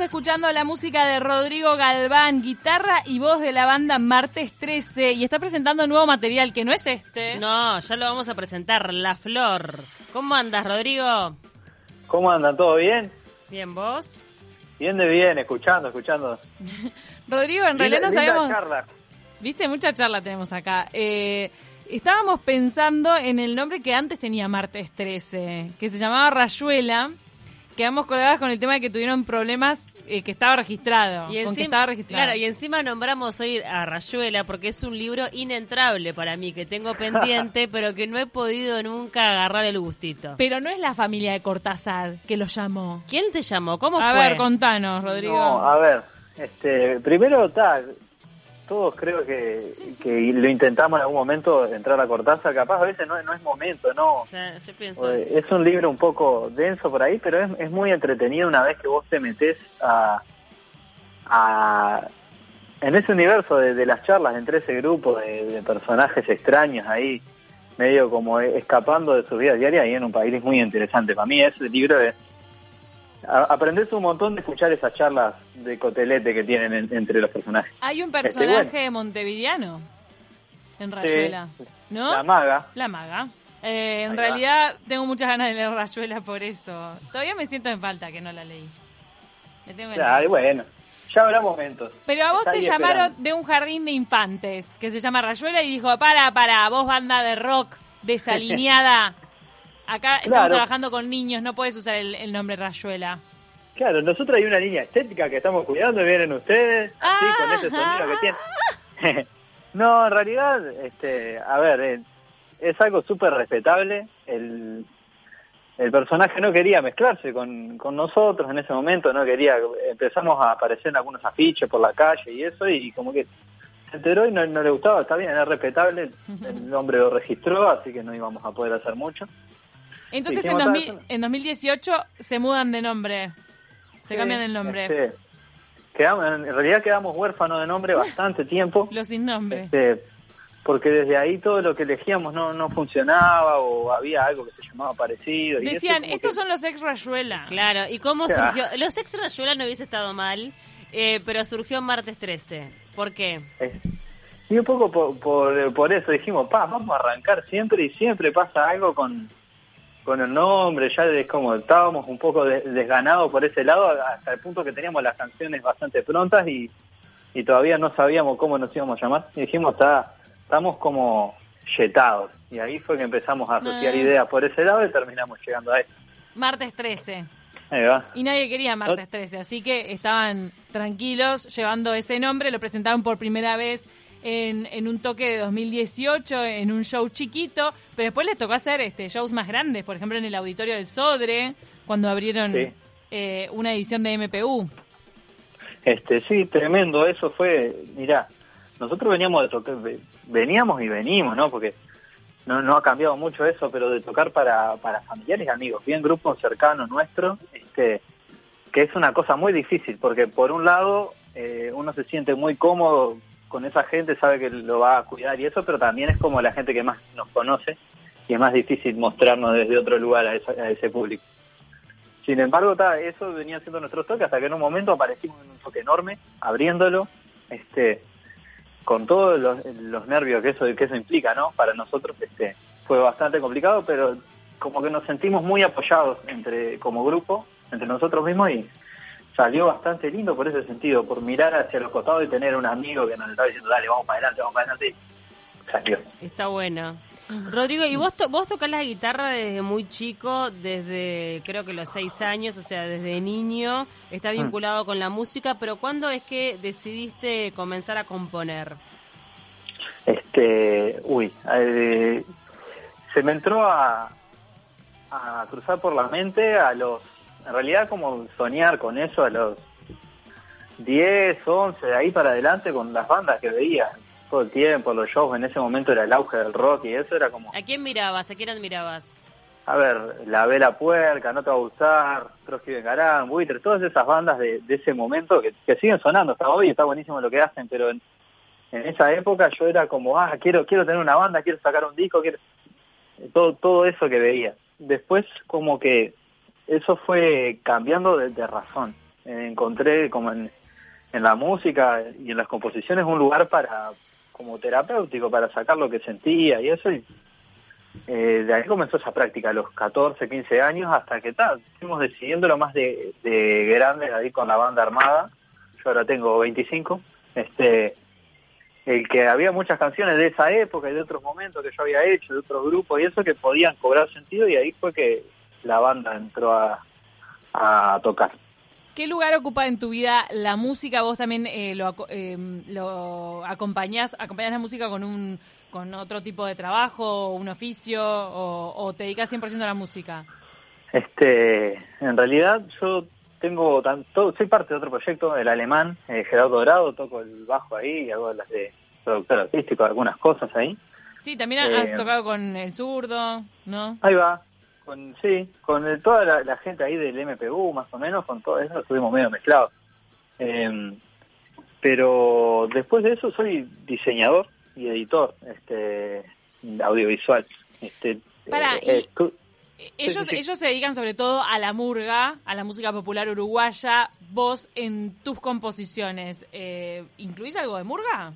Escuchando la música de Rodrigo Galván, guitarra y voz de la banda Martes 13 y está presentando nuevo material que no es este. No, ya lo vamos a presentar, La Flor. ¿Cómo andas, Rodrigo? ¿Cómo andan? ¿Todo bien? Bien, ¿vos? Bien de bien, escuchando, escuchando. Rodrigo, en realidad no sabemos... Charla. Viste, mucha charla tenemos acá. Eh, estábamos pensando en el nombre que antes tenía Martes 13, que se llamaba Rayuela. Quedamos colgadas con el tema de que tuvieron problemas eh, que estaba registrado. Y con que encima, estaba registrado. claro, y encima nombramos hoy a Rayuela porque es un libro inentrable para mí, que tengo pendiente, pero que no he podido nunca agarrar el gustito. Pero no es la familia de Cortázar que lo llamó. ¿Quién te llamó? ¿Cómo A fue? ver, contanos, Rodrigo. No, a ver, este, primero está, todos creo que, que lo intentamos en algún momento entrar a Cortázar, capaz a veces no, no es momento, ¿no? Sea, yo pienso... Eh, Es un libro un poco denso por ahí, pero es, es muy entretenido una vez que vos te metés a, a en ese universo de, de las charlas entre ese grupo de, de personajes extraños ahí, medio como escapando de su vida diaria y en un país muy interesante. Para mí ese libro es... a- Aprendés un montón de escuchar esas charlas de cotelete que tienen en- entre los personajes. Hay un Este, personaje bueno. montevideano en Rayuela, Sí, ¿no? La maga. La maga. Eh, en Ahí va. realidad tengo muchas ganas de leer Rayuela por eso. Todavía me siento en falta que no la leí. Tengo Ay, leer. bueno, ya habrá momentos. Pero a vos Está te llamaron esperando. de un jardín de infantes que se llama Rayuela y dijo, para, para, vos banda de rock desalineada. Acá estamos Claro. trabajando con niños, no puedes usar el, el nombre Rayuela. Claro, nosotros hay una línea estética que estamos cuidando, vienen ustedes, Ah. con ese sonido que tienen. no, en realidad, este, a ver, eh, es algo súper respetable. El, el personaje no quería mezclarse con, con nosotros en ese momento, no quería, empezamos a aparecer en algunos afiches por la calle y eso, y como que se enteró y no, no le gustaba, está bien, era respetable, el hombre lo registró, así que no íbamos a poder hacer mucho. Entonces en, hicimos 2000 todo eso. en 2018 se mudan de nombre. Se Sí, cambian el nombre. este, quedamos, en realidad quedamos huérfanos de nombre bastante tiempo, Los sin nombre. este, porque desde ahí todo lo que elegíamos no, no funcionaba o había algo que se llamaba parecido. y Decían, estos que- son los ex Rayuela. Claro, ¿y cómo surgió? Los ex Rayuela no hubiese estado mal, eh, pero surgió martes 13. ¿Por qué? eh, y un poco por, por, por eso dijimos, pa, vamos a arrancar siempre y siempre pasa algo con, con el nombre, ya es como estábamos un poco de- desganados por ese lado hasta el punto que teníamos las canciones bastante prontas y, y todavía no sabíamos cómo nos íbamos a llamar. Y dijimos, está, estamos como yetados. Y ahí fue que empezamos a asociar Ah. ideas por ese lado y terminamos llegando a esto. Martes 13. Ahí va. Y nadie quería martes 13, así que estaban tranquilos llevando ese nombre, lo presentaron por primera vez en, en un toque de 2018, en un show chiquito, pero después les tocó hacer este shows más grandes, por ejemplo en el auditorio del Sodre, cuando abrieron Sí. eh, una edición de MPU. Este, sí, tremendo. Eso fue, mirá, nosotros veníamos de tocar, ve- veníamos y venimos, ¿no? Porque no, no ha cambiado mucho eso, pero de tocar para, para familiares y amigos, bien grupos cercanos nuestros, este, que es una cosa muy difícil, porque por un lado eh, uno se siente muy cómodo con esa gente, sabe que lo va a cuidar y eso, pero también es como la gente que más nos conoce y es más difícil mostrarnos desde otro lugar a, esa- a ese público. Sin embargo, ta, eso venía siendo nuestro toque hasta que en un momento aparecimos en un toque enorme, abriéndolo, este, con todos los, los nervios que eso, que eso implica, ¿no? Para nosotros este, fue bastante complicado, pero como que nos sentimos muy apoyados entre como grupo, entre nosotros mismos y salió bastante lindo por ese sentido, por mirar hacia los costados y tener un amigo que nos estaba diciendo, dale, vamos para adelante, vamos para adelante. Salió. Está bueno. Rodrigo, ¿y vos, to- vos tocás la guitarra desde muy chico, desde creo que los seis años, o sea, desde niño, está vinculado con la música, pero ¿cuándo es que decidiste comenzar a componer? Este, uy, eh, se me entró a, a cruzar por la mente a los, en realidad como soñar con eso a los 10, 11, de ahí para adelante con las bandas que veía todo el tiempo, los shows, en ese momento era el auge del rock y eso era como, ¿A quién mirabas? ¿A quién admirabas? a ver, La Vela Puerca, No Te Va a Gustar, Trotsky Vengarán, Buitre, todas esas bandas de, de ese momento que, que siguen sonando hasta hoy, está buenísimo lo que hacen, pero en, en esa época yo era como, ah, quiero quiero tener una banda, quiero sacar un disco, quiero todo todo eso que veía. Después como que eso fue cambiando de, de razón. Encontré como en, la música y en las composiciones un lugar para como terapéutico, para sacar lo que sentía y eso. Y, eh, de ahí comenzó esa práctica a los 14, 15 años hasta que tal, fuimos decidiendo lo más de, de grandes ahí con la banda armada. Yo ahora tengo 25. Este, el que había muchas canciones de esa época y de otros momentos que yo había hecho, de otros grupos y eso que podían cobrar sentido y ahí fue que la banda entró a, a tocar. ¿Qué lugar ocupa en tu vida la música? Vos también eh, lo, eh, lo acompañás, acompañás la música con un con otro tipo de trabajo, un oficio o, o te dedicas 100% a la música. Este, en realidad yo tengo tanto, soy parte de otro proyecto, el alemán, eh, Gerardo Dorado, toco el bajo ahí y hago las de productor artístico, algunas cosas ahí. Sí, también has tocado con el zurdo, ¿no? Ahí va, con, sí, con el, toda la, la, gente ahí del MPU, más o menos, con todo eso estuvimos medio mezclados. Eh, pero después de eso soy diseñador y editor este audiovisual. Este, Para, eh, y ellos, sí, sí. ellos se dedican sobre todo a la murga, a la música popular uruguaya. Vos en tus composiciones, eh, ¿incluís algo de murga?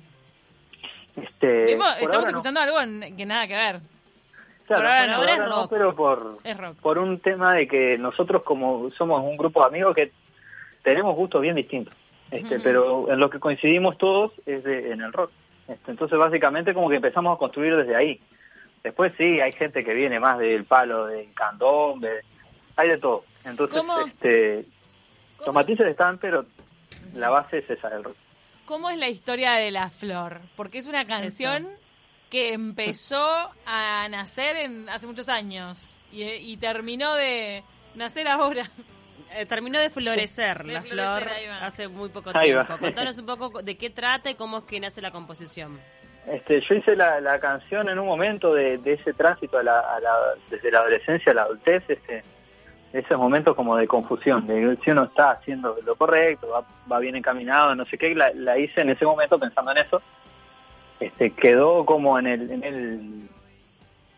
Este, estamos escuchando no. algo en, que nada que ver. Claro, por ahora, no, ahora es rock. No, pero por, es rock. por un tema de que nosotros como somos un grupo de amigos que tenemos gustos bien distintos, este, uh -huh. pero en lo que coincidimos todos es de, en el rock. Este, entonces básicamente como que empezamos a construir desde ahí. Después sí, hay gente que viene más del palo del candombe, hay de todo. Entonces, ¿Cómo? este, ¿Cómo? los matices están, pero la base es esa del rock. ¿Cómo es la historia de La Flor? Porque es una canción Eso. Que empezó a nacer en, hace muchos años y, y terminó de nacer ahora. Eh, terminó de florecer de la florecer, flor hace muy poco ahí tiempo. Va. Contanos un poco de qué trata y cómo es que nace la composición. Este, yo hice la, la canción en un momento de, de ese tránsito a la, a la, desde la adolescencia a la adultez, este, esos momentos como de confusión, de si uno está haciendo lo correcto, va, va bien encaminado, no sé qué, la, la, hice en ese momento pensando en eso, este, quedó como en el, en el,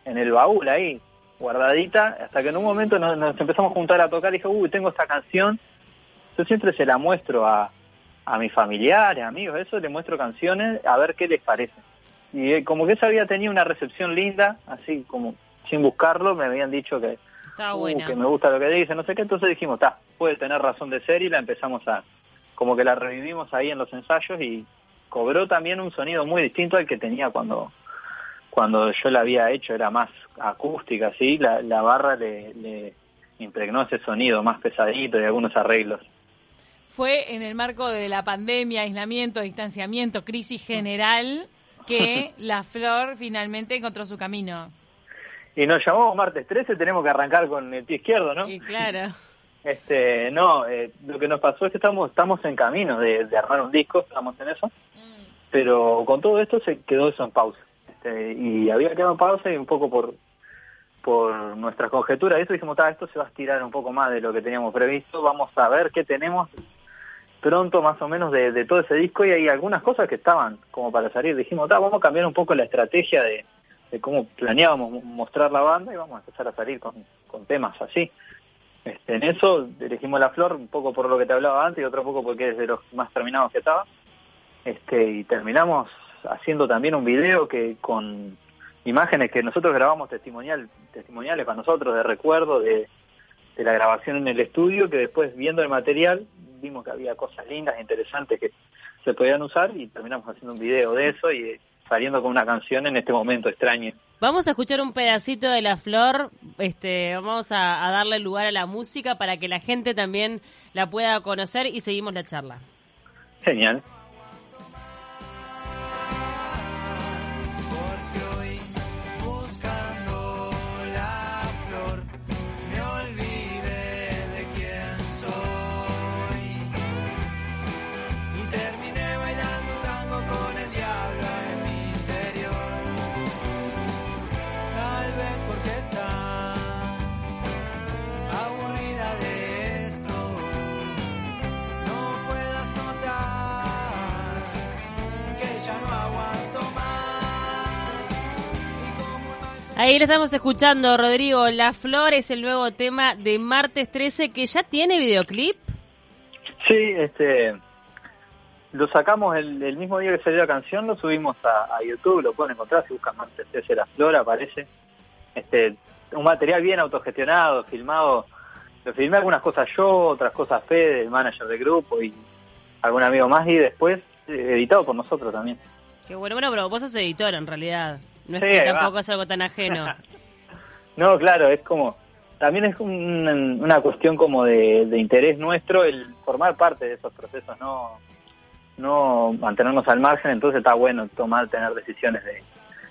en el baúl ahí, guardadita, hasta que en un momento nos, nos empezamos a juntar a tocar y dije, uy, tengo esta canción, yo siempre se la muestro a, a mis familiares, amigos, eso, le muestro canciones a ver qué les parece. Y eh, como que eso había tenido una recepción linda, así como sin buscarlo, me habían dicho que, uh, que me gusta lo que dice, no sé qué, entonces dijimos, está, puede tener razón de ser y la empezamos a, como que la revivimos ahí en los ensayos y cobró también un sonido muy distinto al que tenía cuando cuando yo la había hecho, era más acústica, así, la, la barra le, le impregnó ese sonido más pesadito y algunos arreglos fue en el marco de la pandemia, aislamiento, distanciamiento, crisis general, que la flor finalmente encontró su camino. Y nos llamamos martes 13, tenemos que arrancar con el pie izquierdo, ¿no? Y claro. Este, no, eh, lo que nos pasó es que estamos estamos en camino de, de armar un disco, estamos en eso. Pero con todo esto se quedó eso en pausa. Este, y había quedado en pausa y un poco por por nuestras conjeturas, eso dijimos, esto se va a estirar un poco más de lo que teníamos previsto, vamos a ver qué tenemos pronto más o menos de, todo ese disco y hay algunas cosas que estaban como para salir. Dijimos, vamos a cambiar un poco la estrategia de, de, cómo planeábamos mostrar la banda y vamos a empezar a salir con, con temas así. Este, en eso elegimos La Flor un poco por lo que te hablaba antes y otro poco porque es de los más terminados que estaba. Este, y terminamos haciendo también un video que con imágenes que nosotros grabamos testimonial, testimoniales para nosotros de recuerdo de, de la grabación en el estudio que después viendo el material vimos que había cosas lindas, e interesantes que se podían usar y terminamos haciendo un video de eso y saliendo con una canción en este momento extraño. Vamos a escuchar un pedacito de La Flor, este, vamos a, a darle lugar a la música para que la gente también la pueda conocer y seguimos la charla. Genial. Ahí lo estamos escuchando, Rodrigo. La Flor es el nuevo tema de Martes 13 que ya tiene videoclip. Sí, este, lo sacamos el, el mismo día que salió la canción, lo subimos a, a YouTube, lo pueden encontrar, si buscan Martes 13 La Flor, aparece. Este, un material bien autogestionado, filmado. Lo filmé algunas cosas yo, otras cosas Fede, el manager del grupo y algún amigo más, y después eh, editado por nosotros también. Qué bueno, bueno, pero vos sos editor en realidad. No es Sí, que va. tampoco es algo tan ajeno. No, claro, es como, también es un- una cuestión como de, de interés nuestro el formar parte de esos procesos, no, no mantenernos al margen, entonces está bueno tomar, tener decisiones de,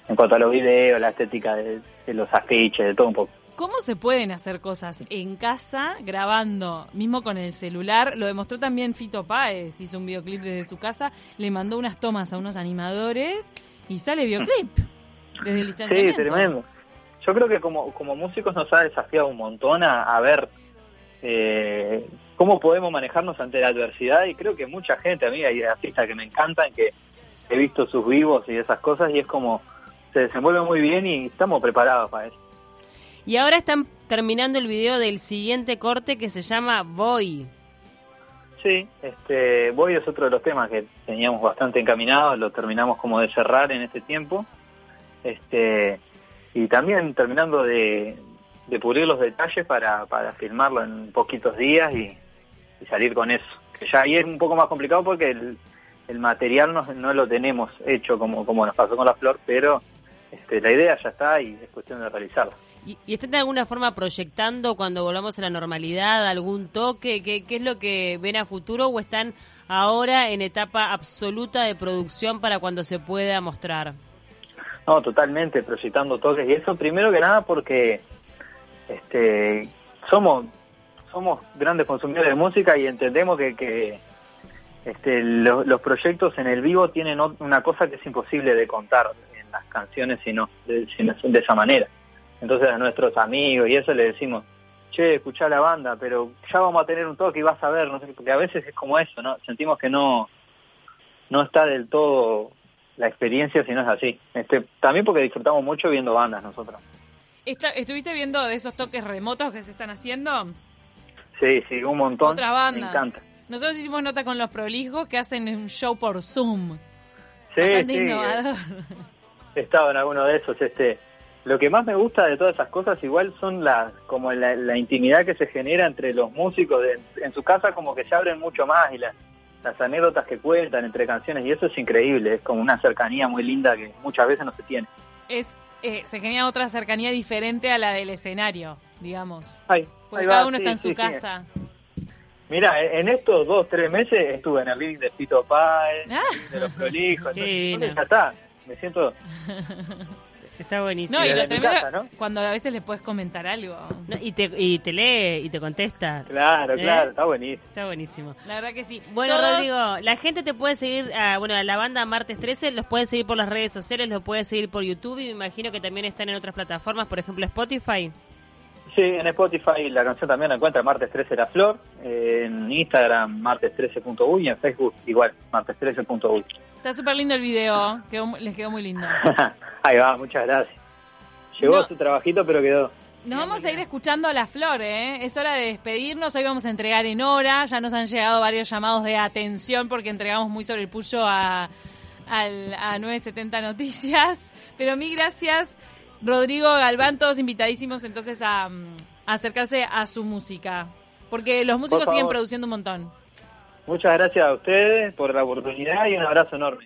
en cuanto a los videos, la estética de, de los afiches, de todo un poco. ¿Cómo se pueden hacer cosas en casa grabando, mismo con el celular? Lo demostró también Fito Páez, hizo un videoclip desde su casa, le mandó unas tomas a unos animadores y sale videoclip desde el Sí, tremendo. Yo creo que como, como músicos nos ha desafiado un montón a, a ver eh, cómo podemos manejarnos ante la adversidad y creo que mucha gente, a mí hay artistas que me encantan, que he visto sus vivos y esas cosas y es como se desenvuelve muy bien y estamos preparados para eso. Y ahora están terminando el video del siguiente corte que se llama Voy. Sí, este, Voy es otro de los temas que teníamos bastante encaminados, lo terminamos como de cerrar en este tiempo. Este, y también terminando de, de pulir los detalles para, para filmarlo en poquitos días y, salir con eso. Que ya ahí es un poco más complicado porque el, el material no, no lo tenemos hecho como, como nos pasó con la flor, pero este, la idea ya está y es cuestión de realizarla. ¿Y, y están de alguna forma proyectando cuando volvamos a la normalidad algún toque? ¿Qué, ¿Qué es lo que ven a futuro o están ahora en etapa absoluta de producción para cuando se pueda mostrar? No, totalmente, proyectando toques. Y eso primero que nada porque este, somos somos grandes consumidores de música y entendemos que, que este, lo- los proyectos en el vivo tienen una cosa que es imposible de contar en las canciones si no de, de esa manera. Entonces a nuestros amigos y eso le decimos, che, escuchá la banda, pero ya vamos a tener un toque y vas a ver, no sé, porque a veces es como eso, ¿no? Sentimos que no no está del todo la experiencia si no es así. Este, también porque disfrutamos mucho viendo bandas nosotros. Esta- ¿Estuviste viendo de esos toques remotos que se están haciendo? Sí, sí, un montón. Otra banda. Me encanta. Nosotros hicimos nota con los prolijos que hacen un show por Zoom. Sí, Bastante sí, innovador. he estado en alguno de esos. Este, lo que más me gusta de todas esas cosas igual son las como la, la intimidad que se genera entre los músicos de- en su casa como que se abren mucho más y las las anécdotas que cuentan entre canciones y eso es increíble, es como una cercanía muy linda que muchas veces no se tiene. Es, eh, se genera otra cercanía diferente a la del escenario, digamos. Ay, Porque cada uno sí, está en su sí, casa. Mira, en estos dos, tres meses estuve en el living de Pito Páez, Ah. de los prolijos, entonces, ya está, me siento Está buenísimo. No, y lo tremendo, casa, ¿no? cuando a veces le puedes comentar algo. No, y, te, y te lee y te contesta. Claro, ¿Eh? claro, está buenísimo. Está buenísimo. La verdad que sí. Bueno, Todos- Rodrigo, la gente te puede seguir, ah, bueno, a la banda Martes 13, los puede seguir por las redes sociales, los puede seguir por YouTube y me imagino que también están en otras plataformas, por ejemplo Spotify. Sí, en Spotify la canción también la encuentra Martes 13 La Flor, en Instagram martes13.uy y en Facebook igual, martes13.uy. Está súper lindo el video. quedó mu- les quedó muy lindo. Ahí va, muchas gracias. Llegó No. su trabajito, pero quedó. Nos vamos a ir escuchando a la flor, ¿eh? Es hora de despedirnos. Hoy vamos a entregar en hora. Ya nos han llegado varios llamados de atención porque entregamos muy sobre el puyo a, al- a 970 Noticias. Pero mil gracias, Rodrigo Galván, todos invitadísimos entonces a, mm, a acercarse a su música. Porque los músicos siguen produciendo un montón. Muchas gracias a ustedes por la oportunidad y un abrazo enorme.